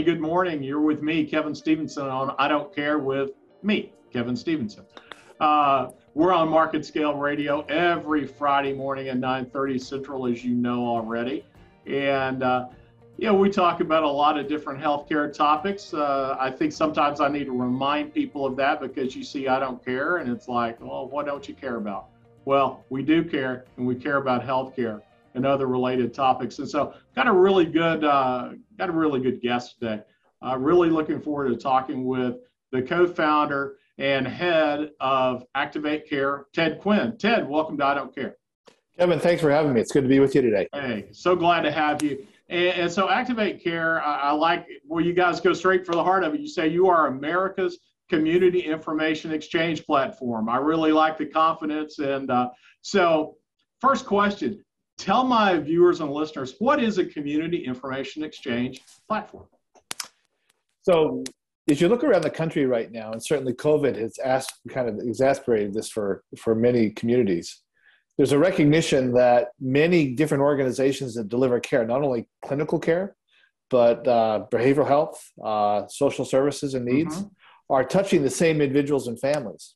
Hey, good morning. You're with me, Kevin Stevenson, on I Don't Care with me, Kevin Stevenson. Uh, we're on MarketScale Radio every Friday morning at 9:30 Central, as you know already, and uh, know we talk about a lot of different healthcare topics. Uh, I think sometimes I need to remind people of that because you see, I don't care, and it's like, well, what don't you care about? Well, we do care, and we care about healthcare and other related topics. And so, got a really good, uh, got a really good guest today. Uh, really looking forward to talking with the co-founder and head of Activate Care, Ted Quinn. Ted, welcome to I Don't Care. Kevin, thanks for having me. It's good to be with you today. Hey, so glad to have you. And, and so, Activate Care, I, I like where you guys go straight for the heart of it. You say you are America's community information exchange platform. I really like the confidence. And uh, so, first question tell my viewers and listeners what is a community information exchange platform? So, if you look around the country right now, and certainly COVID has asked, kind of exasperated this for, for many communities, there's a recognition that many different organizations that deliver care, not only clinical care, but uh, behavioral health, uh, social services, and needs, mm-hmm. are touching the same individuals and families.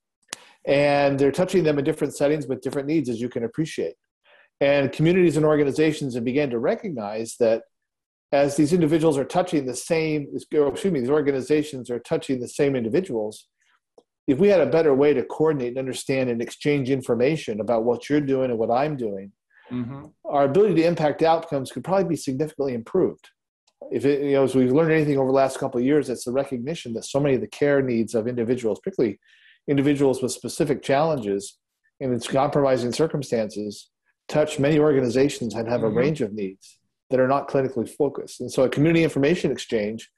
And they're touching them in different settings with different needs, as you can appreciate. And communities and organizations and began to recognize that as these individuals are touching the same, excuse me, these organizations are touching the same individuals, if we had a better way to coordinate and understand and exchange information about what you're doing and what I'm doing, mm-hmm. our ability to impact outcomes could probably be significantly improved. If it, you know, as we've learned anything over the last couple of years, it's the recognition that so many of the care needs of individuals, particularly individuals with specific challenges and its compromising circumstances, touch many organizations and have mm-hmm. a range of needs that are not clinically focused. And so a community information exchange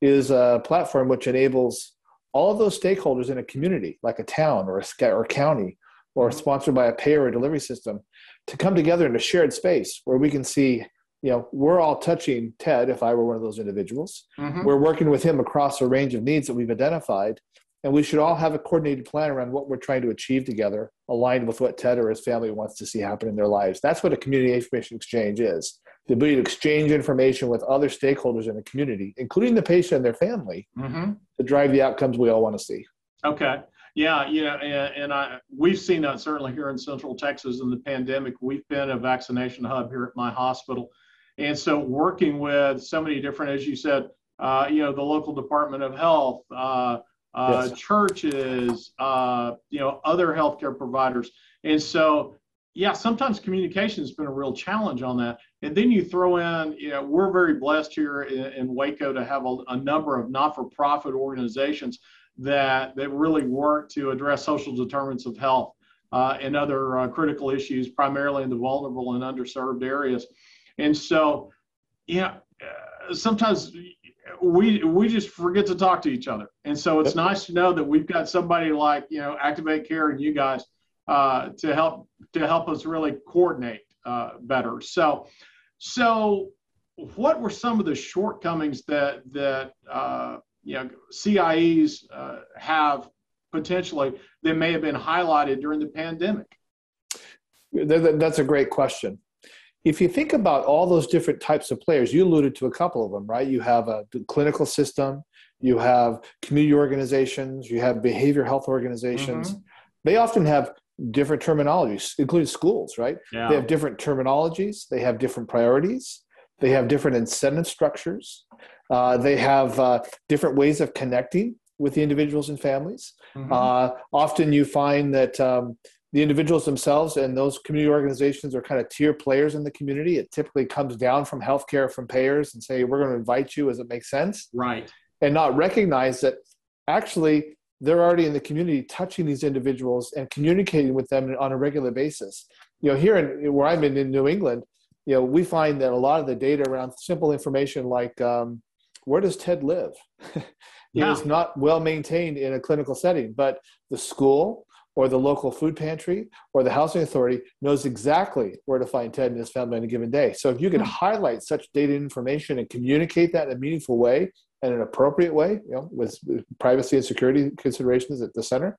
is a platform which enables all of those stakeholders in a community, like a town or a or county, or mm-hmm. sponsored by a payer or delivery system, to come together in a shared space where we can see, you know, we're all touching Ted. If I were one of those individuals, mm-hmm. we're working with him across a range of needs that we've identified, and we should all have a coordinated plan around what we're trying to achieve together, aligned with what Ted or his family wants to see happen in their lives. That's what a community information exchange is the ability to exchange information with other stakeholders in the community, including the patient and their family, mm-hmm. to drive the outcomes we all want to see. Okay. Yeah, yeah, and, and I we've seen that certainly here in Central Texas in the pandemic. We've been a vaccination hub here at my hospital, and so working with so many different, as you said, uh, you know, the local Department of Health, uh, uh, yes. churches, uh, you know, other healthcare providers, and so yeah, sometimes communication has been a real challenge on that. And then you throw in, you know, we're very blessed here in, in Waco to have a, a number of not-for-profit organizations that that really work to address social determinants of health uh, and other uh, critical issues, primarily in the vulnerable and underserved areas. And so, yeah, uh, sometimes we we just forget to talk to each other. And so it's nice to know that we've got somebody like you know Activate Care and you guys uh, to help to help us really coordinate uh, better. So, so what were some of the shortcomings that that uh, you know CIEs uh, have potentially that may have been highlighted during the pandemic? That's a great question. If you think about all those different types of players, you alluded to a couple of them, right? You have a clinical system, you have community organizations, you have behavior health organizations. Mm-hmm. They often have different terminologies, including schools, right? Yeah. They have different terminologies, they have different priorities, they have different incentive structures, uh, they have uh, different ways of connecting with the individuals and families. Mm-hmm. Uh, often you find that um, the individuals themselves and those community organizations are kind of tier players in the community. It typically comes down from healthcare, from payers, and say, we're going to invite you as it makes sense. Right. And not recognize that actually they're already in the community touching these individuals and communicating with them on a regular basis. You know, here in where I'm in, in New England, you know, we find that a lot of the data around simple information like um, where does Ted live yeah. is not well maintained in a clinical setting, but the school or the local food pantry or the housing authority knows exactly where to find Ted and his family on a given day. So if you can hmm. highlight such data information and communicate that in a meaningful way, and an appropriate way, you know, with, with privacy and security considerations at the center,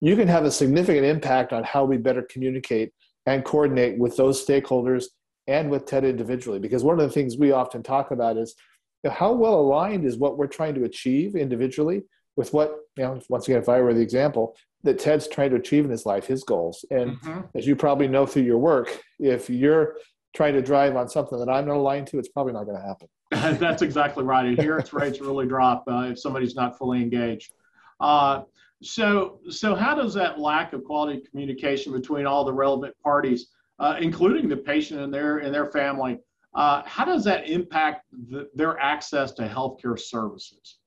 you can have a significant impact on how we better communicate and coordinate with those stakeholders and with Ted individually. Because one of the things we often talk about is you know, how well aligned is what we're trying to achieve individually with what, you know, once again, if I were the example, that Ted's trying to achieve in his life, his goals. And mm-hmm. as you probably know through your work, if you're trying to drive on something that I'm not aligned to, it's probably not going to happen. That's exactly right. Adherence rates really drop uh, if somebody's not fully engaged. Uh, so, so how does that lack of quality communication between all the relevant parties, uh, including the patient and their and their family, uh, how does that impact the, their access to healthcare services?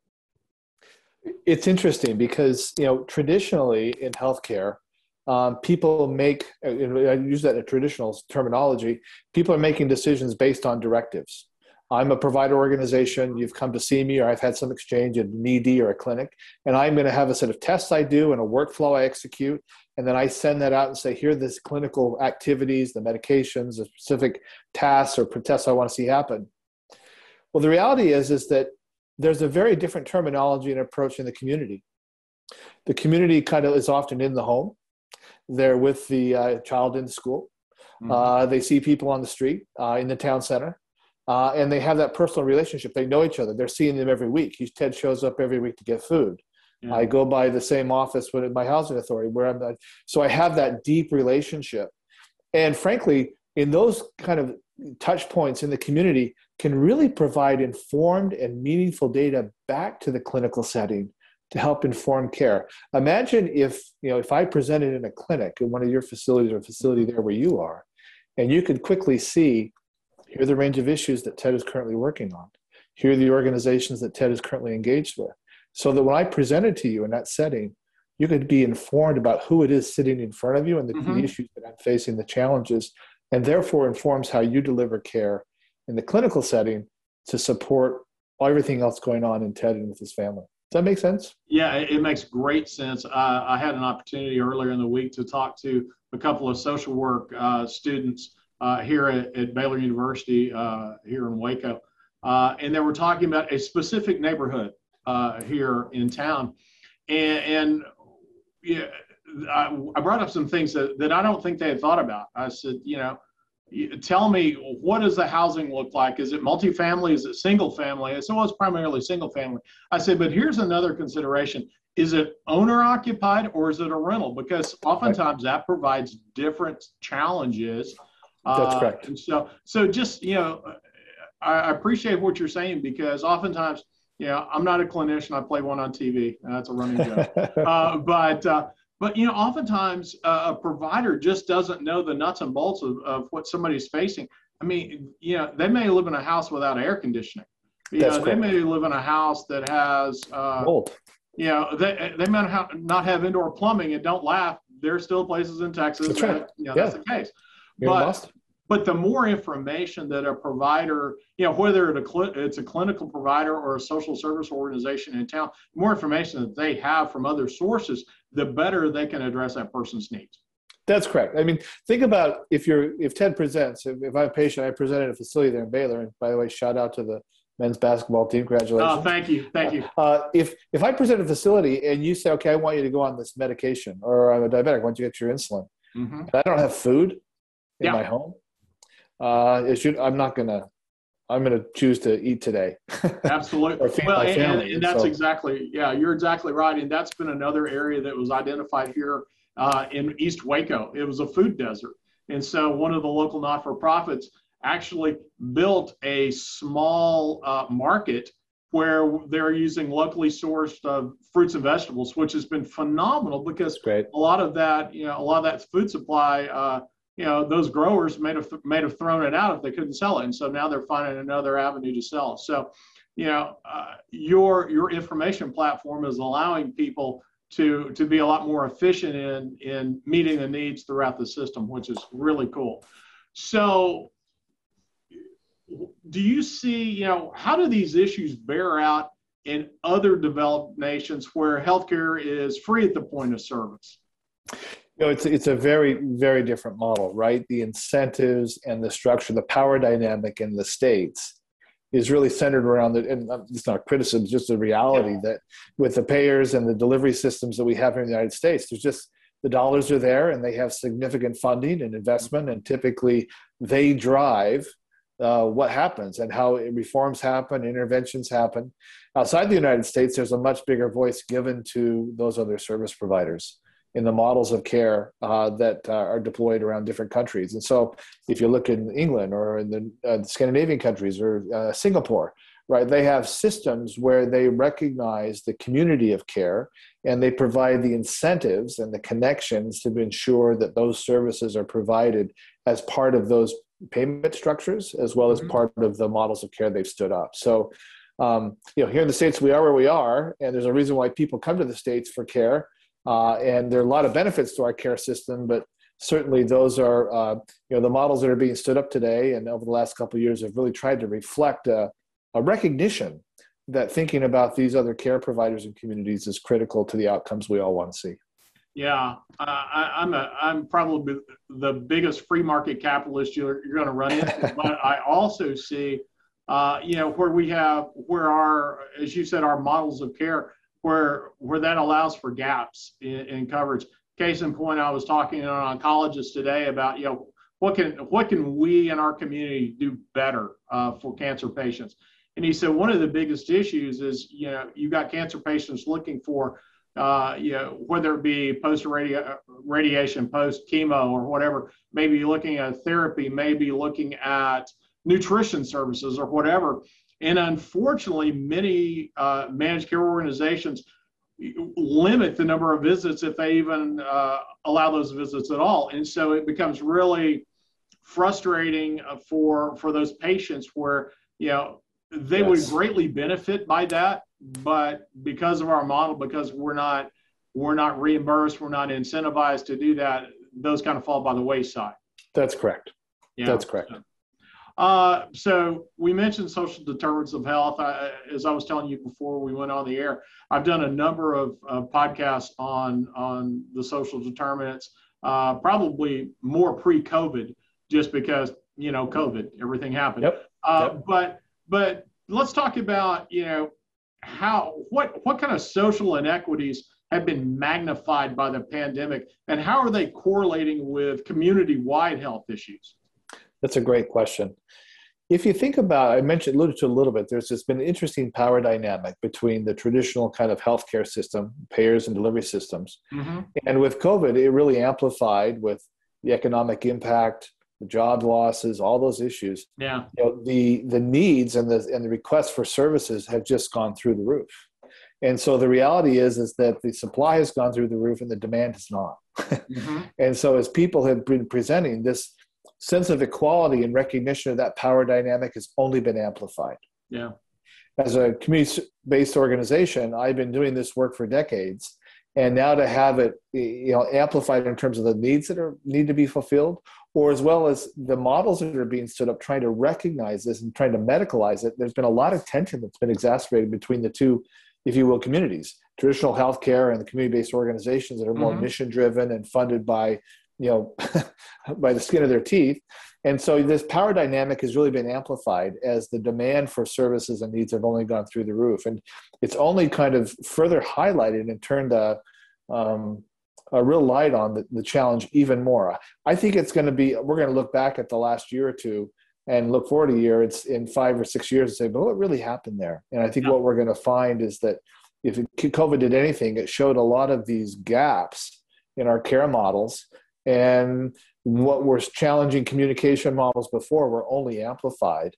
It's interesting because you know traditionally in healthcare, um, people make I use that in traditional terminology. People are making decisions based on directives. I'm a provider organization. You've come to see me, or I've had some exchange at an ED or a clinic, and I'm going to have a set of tests I do and a workflow I execute, and then I send that out and say, here are the clinical activities, the medications, the specific tasks or tests I want to see happen. Well, the reality is is that there's a very different terminology and approach in the community. The community kind of is often in the home. They're with the uh, child in school. Mm-hmm. Uh, they see people on the street uh, in the town center uh, and they have that personal relationship. They know each other. They're seeing them every week. Ted shows up every week to get food. Yeah. I go by the same office with my housing authority where I'm. At. So I have that deep relationship, and frankly, in those kind of touch points in the community, can really provide informed and meaningful data back to the clinical setting to help inform care. Imagine if you know if I presented in a clinic in one of your facilities or facility there where you are, and you could quickly see here are the range of issues that Ted is currently working on. Here are the organizations that Ted is currently engaged with. So that when I presented to you in that setting, you could be informed about who it is sitting in front of you and the, mm-hmm. the issues that I'm facing, the challenges, and therefore informs how you deliver care in the clinical setting to support everything else going on in Ted and with his family. Does that make sense? Yeah, it makes great sense. Uh, I had an opportunity earlier in the week to talk to a couple of social work uh, students uh, here at, at, Baylor University uh, here in Waco. Uh, and they were talking about a specific neighborhood here in town. And, and yeah, I, I, brought up some things that, that I don't think they had thought about. I said, you know, tell me what does the housing look like is it multifamily is it single family so well, it's primarily single family i said but here's another consideration is it owner occupied or is it a rental because oftentimes that provides different challenges that's uh, correct. And so, so just you know, I, I, appreciate what you're saying because oftentimes, you know, I'm not a clinician. I play one on TV. That's a running joke. uh, but uh, but you know, oftentimes uh, a provider just doesn't know the nuts and bolts of, of what somebody's facing. I mean, you know, they may live in a house without air conditioning. You That's know, they may live in a house that has uh, mold. You know, they they may not have indoor plumbing. And don't laugh. There are still places in Texas that's right. that you know, yeah. that's the case but, but the more information that a provider, you know, whether it's a clinical provider or a social service organization in town, the more information that they have from other sources, the better they can address that person's needs. That's correct. I mean, think about if you're if Ted presents, if, if I'm a patient, I present at a facility there in Baylor. And by the way, shout out to the men's basketball team. Congratulations. Oh, thank you, thank you. Uh, if if I present a facility and you say, okay, I want you to go on this medication, or I'm a diabetic, I want you get your insulin, mm-hmm. I don't have food, in yeah. my home, uh, should, I'm not gonna I'm going to choose to eat today. Absolutely. well, and, and, and, that's so. exactly, yeah, you're exactly right. And that's been another area that was identified here uh, in East Waco. It was a food desert. And so one of the local not for profits actually built a small uh, market where they're using locally sourced uh, fruits and vegetables, which has been phenomenal because a lot of that, you know, a lot of that food supply uh, you know those growers may have may have thrown it out if they couldn't sell it, and so now they're finding another avenue to sell. So, you know, uh, your your information platform is allowing people to to be a lot more efficient in in meeting the needs throughout the system, which is really cool. So, do you see you know how do these issues bear out in other developed nations where healthcare is free at the point of service? It's it's a very very different model, right? The incentives and the structure, the power dynamic in the states is really centered around the and it's not a criticism, it's just a reality yeah. that with the payers and the delivery systems that we have here in the United States, there's just the dollars are there and they have significant funding and investment, and typically they drive uh, what happens and how reforms happen, interventions happen. Outside the United States, there's a much bigger voice given to those other service providers in the models of care uh, that uh, are deployed around different countries. And so, if you look in England or in the, uh, Scandinavian countries or uh, Singapore, right, they have systems where they recognize the community of care and they provide the incentives and the connections to ensure that those services are provided as part of those payment structures as well as mm-hmm. part of the models of care they've stood up. So, um, you know, here in the states, we are where we are, and there's a reason why people come to the states for care. Uh, and there are a lot of benefits to our care system, but certainly those are, uh, you know, the models that are being stood up today and over the last couple of years have really tried to reflect a, a recognition that thinking about these other care providers and communities is critical to the outcomes we all want to see. Yeah, uh, I, I'm a I'm probably the biggest free market capitalist you're, you're going to run into, but I also see, uh, you know, where we have where our, as you said, our models of care where where that allows for gaps in, in coverage. Case in point, I was talking to an oncologist today about you know what can what can we in our community do better uh, for cancer patients, and he said one of the biggest issues is you know you've got cancer patients looking for uh, you know, whether it be post radiation, post chemo, or whatever, maybe looking at therapy, maybe looking at nutrition services or whatever. And unfortunately, many uh, managed care organizations limit the number of visits if they even uh, allow those visits at all. And so it becomes really frustrating for for those patients where you know they yes. would greatly benefit by that but because of our model, because we're not we're not reimbursed, we're not incentivized to do that, those kind of fall by the wayside. That's correct. Yeah. That's correct. Uh, so we mentioned social determinants of health. I, as I was telling you before we went on the air, I've done a number of uh, podcasts on on the social determinants. Uh, probably more pre-COVID, just because you know COVID, everything happened. Yep. Uh, yep. But but let's talk about you know how what what kind of social inequities have been magnified by the pandemic and how are they correlating with community-wide health issues that's a great question if you think about i mentioned alluded to a little bit there's just been an interesting power dynamic between the traditional kind of healthcare system payers and delivery systems mm-hmm. and with covid it really amplified with the economic impact the job losses, all those issues. Yeah. You know, the the needs and the and the requests for services have just gone through the roof. And so the reality is is that the supply has gone through the roof and the demand has not. Mm-hmm. and so as people have been presenting this sense of equality and recognition of that power dynamic has only been amplified. Yeah. As a community-based organization, I've been doing this work for decades and now to have it you know amplified in terms of the needs that are need to be fulfilled or as well as the models that are being stood up trying to recognize this and trying to medicalize it there's been a lot of tension that's been exacerbated between the two if you will communities traditional healthcare and the community-based organizations that are more mm-hmm. mission driven and funded by you know by the skin of their teeth. And so this power dynamic has really been amplified as the demand for services and needs have only gone through the roof. And it's only kind of further highlighted and turned a, um, a real light on the, the challenge even more. I think it's going to be we're going to look back at the last year or two and look forward a year it's in five or six years and say but what really happened there? And i think yeah. what we're going to find is that if covid did anything it showed a lot of these gaps in our care models and what were challenging communication models before were only amplified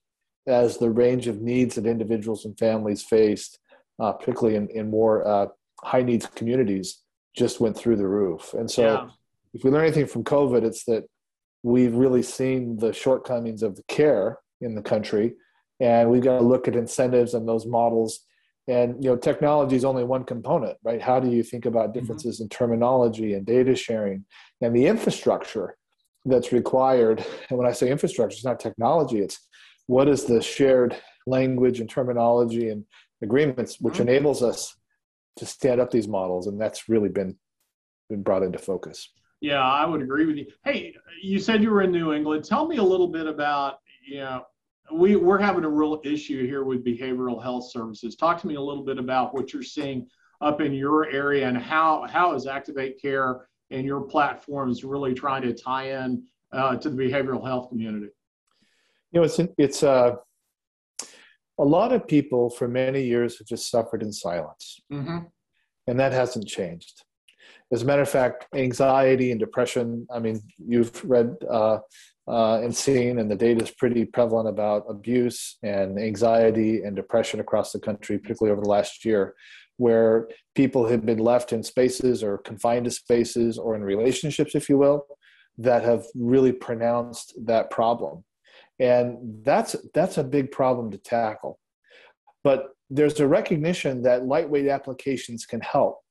as the range of needs that individuals and families faced, uh, particularly in, in more uh, high needs communities, just went through the roof. And so, yeah. if we learn anything from COVID, it's that we've really seen the shortcomings of the care in the country, and we've got to look at incentives and those models. And you know, technology is only one component, right? How do you think about mm-hmm. differences mm-hmm. in terminology and data sharing and the infrastructure that's required. And when I say infrastructure, it's not technology, it's what is the shared language and terminology and agreements which mm-hmm. enables us to stand up these models. And that's really been been brought into focus. Yeah, I would agree with you. Hey, you said you were in New England. Tell me a little bit about, you know, we, we're having a real issue here with behavioral health services. Talk to me a little bit about what you're seeing up in your area and how, how is Activate Care and your platform is really trying to tie in uh, to the behavioral health community? You know, it's it's uh, a lot of people for many years have just suffered in silence, mm-hmm. and that hasn't changed. As a matter of fact, anxiety and depression. I mean, you've read uh, uh, and seen, and the data is pretty prevalent about abuse and anxiety and depression across the country, particularly over the last year, where people have been left in spaces or confined to spaces or in relationships, if you will, that have really pronounced that problem. And that's that's a big problem to tackle. But there's a recognition that lightweight applications can help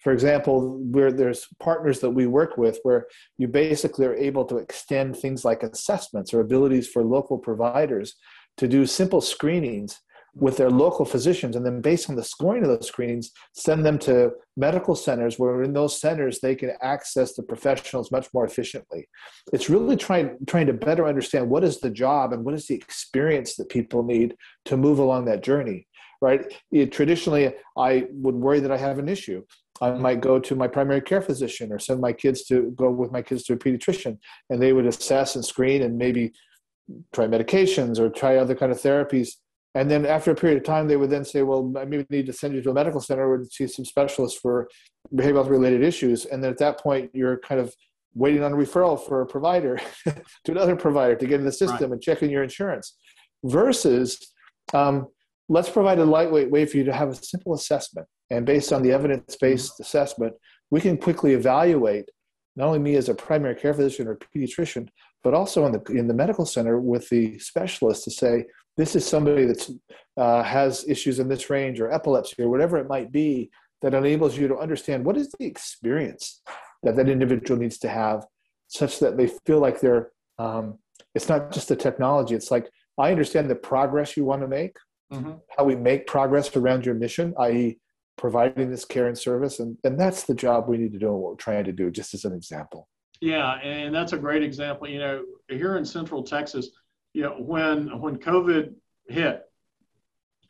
for example where there's partners that we work with where you basically are able to extend things like assessments or abilities for local providers to do simple screenings with their local physicians. And then based on the scoring of those screenings send them to medical centers where in those centers they can access the professionals much more efficiently. It's really trying trying to better understand what is the job and what is the experience that people need to move along that journey right? It, traditionally i would worry that i have an issue I might go to my primary care physician or send my kids to go with my kids to a pediatrician and they would assess and screen and maybe try medications or try other kind of therapies and then after a period of time, they would then say, well, I maybe need to send you to a medical center or see some specialists for behavioral health related issues. And then at that point, you're kind of waiting on a referral for a provider to another provider to get in the system right. and checking your insurance versus um, let's provide a lightweight way for you to have a simple assessment. And based on the evidence based assessment, we can quickly evaluate not only me as a primary care physician or pediatrician, but also in the, in the medical center with the specialist to say, this is somebody that uh, has issues in this range or epilepsy or whatever it might be that enables you to understand what is the experience that that individual needs to have such that they feel like they're um, it's not just the technology it's like i understand the progress you want to make mm-hmm. how we make progress around your mission i.e providing this care and service and, and that's the job we need to do and what we're trying to do just as an example. Yeah and that's a great example. You know here in central texas you know, when when COVID hit,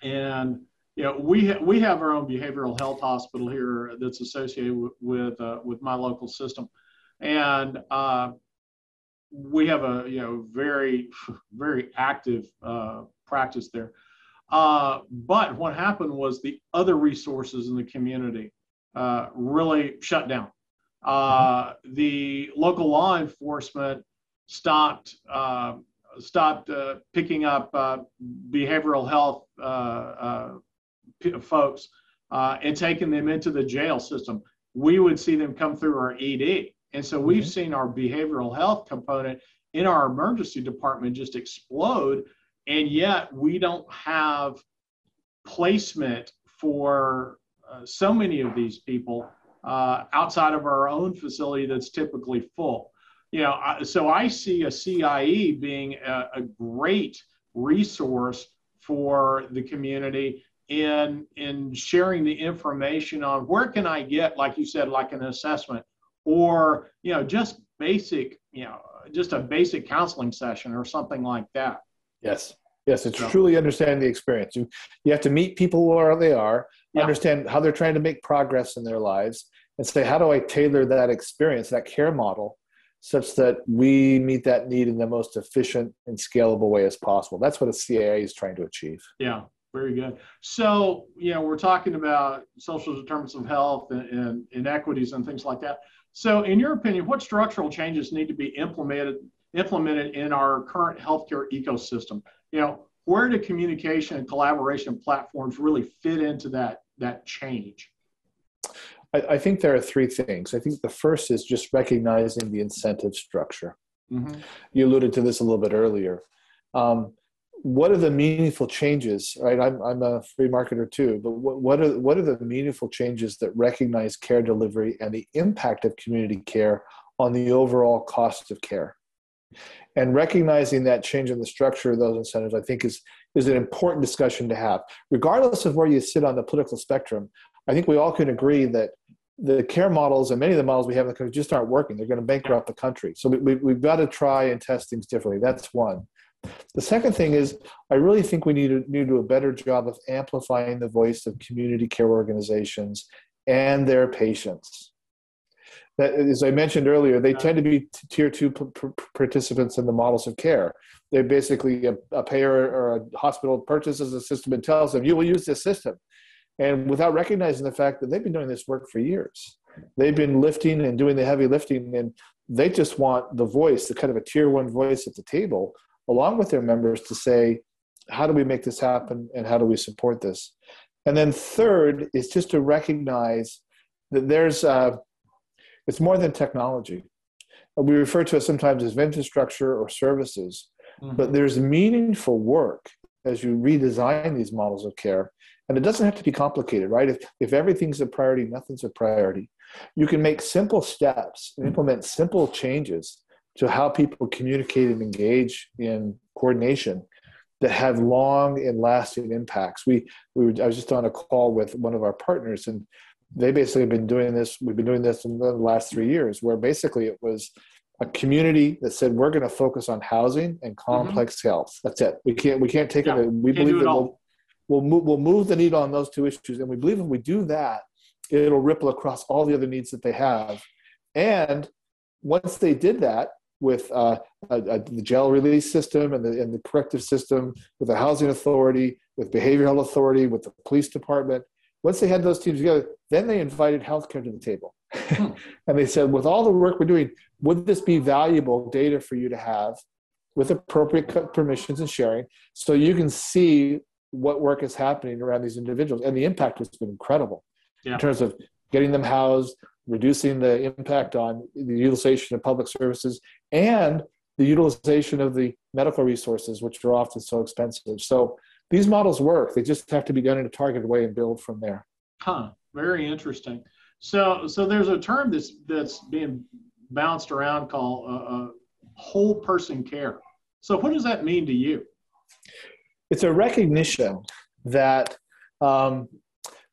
and you know, we ha- we have our own behavioral health hospital here that's associated w- with uh, with my local system, and uh, we have a you know very very active uh, practice there. Uh, but what happened was the other resources in the community uh, really shut down. Uh, the local law enforcement stopped stopped uh, picking up uh, behavioral health uh, uh folks uh, and taking them into the jail system, we would see them come through our ED. And so we've mm-hmm. seen our behavioral health component in our emergency department just explode. And yet we don't have placement for uh, so many of these people outside of our own facility that's typically full you know, so I see a CIE being a, a great resource for the community in in sharing the information on where can I get, like you said, like an assessment, or you know, just basic, you know, just a basic counseling session or something like that. Yes. Yes, it's truly understanding the experience. You you have to meet people where they are, yeah. understand how they're trying to make progress in their lives, and say, how do I tailor that experience, that care model such that we meet that need in the most efficient and scalable way as possible. That's what a CIE is trying to achieve. Yeah, very good. So, you know, we're talking about social determinants of health and, and inequities and things like that. So, in your opinion, what structural changes need to be implemented implemented in our current healthcare ecosystem? You know, where do communication and collaboration platforms really fit into that that change? I, I, think there are three things. I think the first is just recognizing the incentive structure. Mm-hmm. You alluded to this a little bit earlier. Um, what are the meaningful changes? Right, I'm I'm a free marketer too, but what what are what are the meaningful changes that recognize care delivery and the impact of community care on the overall cost of care? And recognizing that change in the structure of those incentives, I think, is is an important discussion to have, regardless of where you sit on the political spectrum. I think we all can agree that the care models and many of the models we have in the country just aren't working. They're going to bankrupt the country. So we, we, have got to try and test things differently. That's one. The second thing is, I really think we need to, need to do a better job of amplifying the voice of community care organizations and their patients. That, as I mentioned earlier, they tend to be tier two p- p- participants in the models of care. They're basically a, a, payer or a hospital purchases a system and tells them, you will use this system. And without recognizing the fact that they've been doing this work for years, they've been lifting and doing the heavy lifting, and they just want the voice, the kind of a tier one voice at the table, along with their members to say, how do we make this happen and how do we support this? And then third is just to recognize that there's, uh, it's more than technology. We refer to it sometimes as infrastructure or services, mm-hmm. but there's meaningful work as you redesign these models of care. And it doesn't have to be complicated, right? If, if everything's a priority, nothing's a priority. You can make simple steps and implement simple changes to how people communicate and engage in coordination that have long and lasting impacts. We, we were, I was just on a call with one of our partners, and they basically have been doing this. We've been doing this in the last three years, where basically it was a community that said we're going to focus on housing and mm-hmm. complex mm-hmm. health. That's it. We can't we can't take yeah, it. We believe that we'll, we'll move, we'll move the needle on those two issues, and we believe if we do that, it'll ripple across all the other needs that they have. And once they did that, with uh, a, a, the jail release system and the, and the corrective system, with the housing authority, with behavioral authority, with the police department. Once they had those teams together, then they invited healthcare to the table. Hmm. and they said, with all the work we're doing, would this be valuable data for you to have with appropriate permissions and sharing so you can see what work is happening around these individuals? And the impact has been incredible yeah. in terms of getting them housed, reducing the impact on the utilization of public services and the utilization of the medical resources, which are often so expensive. So these models work. They just have to be done in a targeted way and build from there. Huh. Very interesting. So, so there's a term that's that's being bounced around called uh, uh, whole person care. So, what does that mean to you? It's a recognition that um,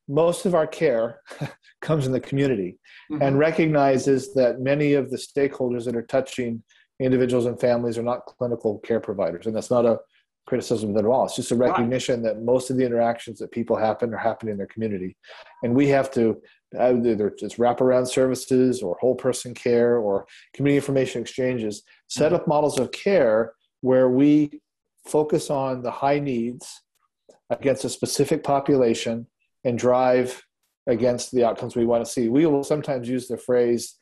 most of our care comes in the community mm-hmm. and recognizes that many of the stakeholders that are touching individuals and families are not clinical care providers. And that's not a criticism at all. It's just a recognition right. that most of the interactions that people happen are happening in their community. And we have to either just wraparound services or whole person care or community information exchanges, set up models of care where we focus on the high needs against a specific population and drive against the outcomes we want to see. We will sometimes use the phrase,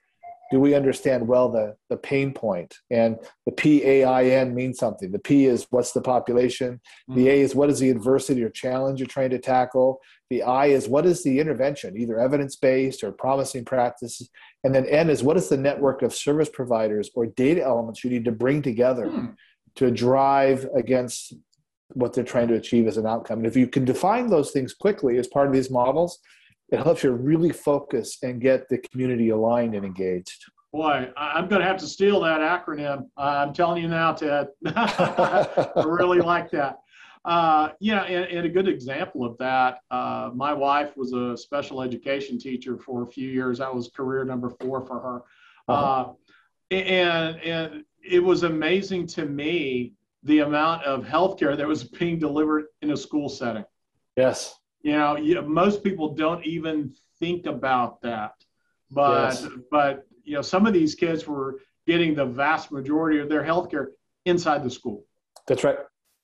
do we understand well the, the pain point? And the P-A-I-N means something. The P is what's the population. The mm-hmm. A is what is the adversity or challenge you're trying to tackle. The I is what is the intervention, either evidence-based or promising practices. And then N is what is the network of service providers or data elements you need to bring together hmm. to drive against what they're trying to achieve as an outcome. And if you can define those things quickly as part of these models, it helps you really focus and get the community aligned and engaged. Boy, I'm going to have to steal that acronym. I'm telling you now, Ted. I really like that. Uh, yeah, and, and, a good example of that, uh, my wife was a special education teacher for a few years. That was career number four for her. Uh-huh. Uh, and, and it was amazing to me the amount of healthcare that was being delivered in a school setting. Yes. You know, you, most people don't even think about that. But yes. but you know, some of these kids were getting the vast majority of their healthcare inside the school. That's right.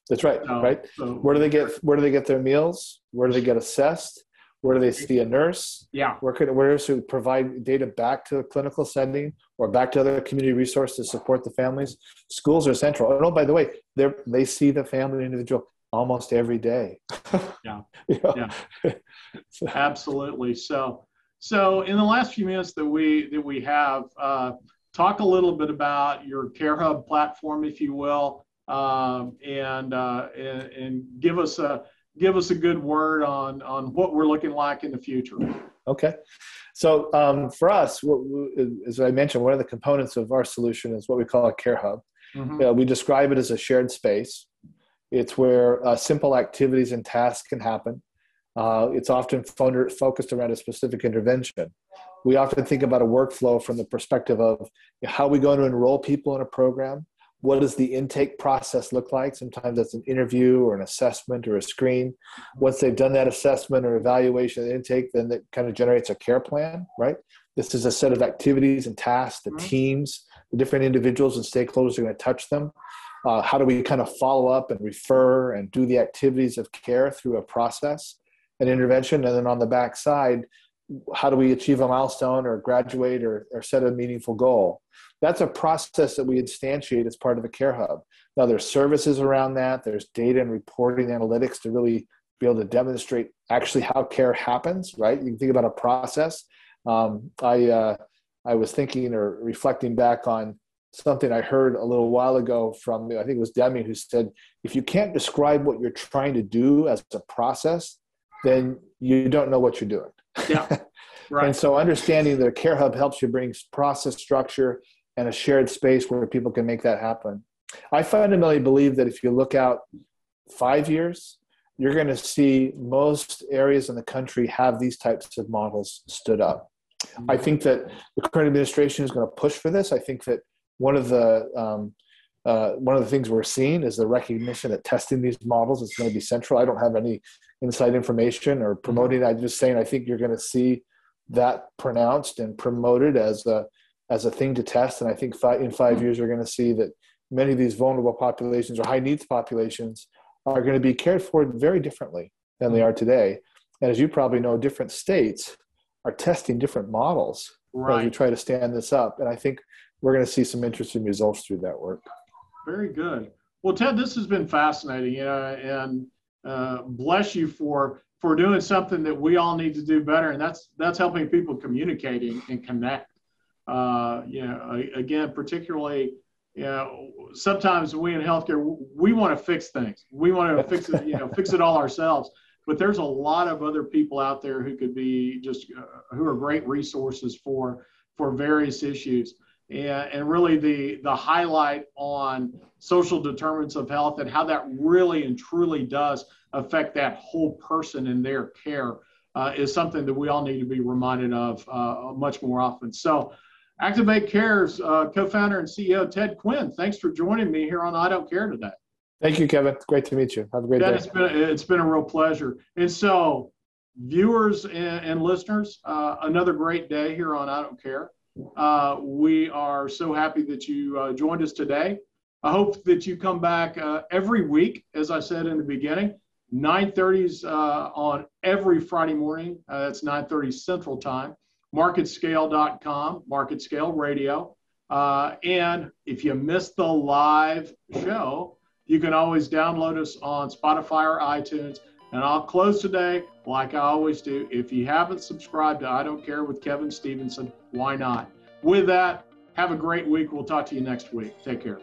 That's right. So, right. So, where do they get where do they get their meals? Where do they get assessed? Where do they see a nurse? Yeah. Where could where to provide data back to the clinical setting or back to other community resources to support the families? Schools are central. Oh, by the way, they they see the family individual almost every day. yeah. yeah. so. Absolutely. So so in the last few minutes that we that we have, uh, talk a little bit about your Care Hub platform, if you will, um, and, uh, and and give us a give us a good word on on what we're looking like in the future. Okay. So um, for us, what, as I mentioned, one of the components of our solution is what we call a care hub. Mm-hmm. We describe it as a shared space. It's where uh, simple activities and tasks can happen. Uh, it's often focused around a specific intervention. We often think about a workflow from the perspective of how are we going to enroll people in a program? what does the intake process look like? Sometimes that's an interview or an assessment or a screen. Once they've done that assessment or evaluation and intake, then that kind of generates a care plan, right? This is a set of activities and tasks, the Mhm. teams, the different individuals and stakeholders are going to touch them. Uh, how do we kind of follow up and refer and do the activities of care through a process and intervention? And then on the back side, how do we achieve a milestone or graduate or, or set a meaningful goal? That's a process that we instantiate as part of the Care Hub. Now, there's services around that, there's data and reporting analytics to really be able to demonstrate actually how care happens, right? You can think about a process. Um, I, uh, I was thinking or reflecting back on something I heard a little while ago from, I think it was Deming, who said, if you can't describe what you're trying to do as a process, then you don't know what you're doing. Yeah. Right. And so understanding that a care hub helps you bring process structure and a shared space where people can make that happen. I fundamentally believe that if you look out five years, you're going to see most areas in the country have these types of models stood up. I think that the current administration is going to push for this. I think that one of the um, uh, one of the things we're seeing is the recognition that testing these models is going to be central. I don't have any inside information or promoting. I'm just saying I think you're going to see that pronounced and promoted as a as a thing to test. And I think five, in five years, you're going to see that many of these vulnerable populations or high needs populations are going to be cared for very differently than they are today. And as you probably know, different states are testing different models as we try to stand this up. And I think we're going to see some interesting results through that work. Very good. Well, Ted, this has been fascinating, you know, and uh, bless you for for doing something that we all need to do better, and that's that's helping people communicating and connect. Uh, you know, again, particularly, you know, sometimes we in healthcare we want to fix things. We want to fix it, you know, fix it all ourselves. But there's a lot of other people out there who could be just uh, who are great resources for for various issues and, and really the the highlight on social determinants of health and how that really and truly does affect that whole person and their care uh, is something that we all need to be reminded of uh, much more often. So, Activate Care's uh, co-founder and CEO Ted Quinn, thanks for joining me here on I Don't Care today. Thank you, Kevin. Great to meet you. Have a great Ted, day. it's been it's been a real pleasure. And so, viewers and, and listeners, uh, another great day here on I Don't Care. Uh, we are so happy that you uh, joined us today. I hope that you come back uh, every week, as I said in the beginning. 9:30s uh, on every Friday morning. Uh, that's 9:30 Central Time. MarketScale.com, MarketScale Radio. Uh, and if you missed the live show, you can always download us on Spotify or iTunes. And I'll close today like I always do. If you haven't subscribed to I Don't Care with Kevin Stevenson, why not? With that, have a great week. We'll talk to you next week. Take care.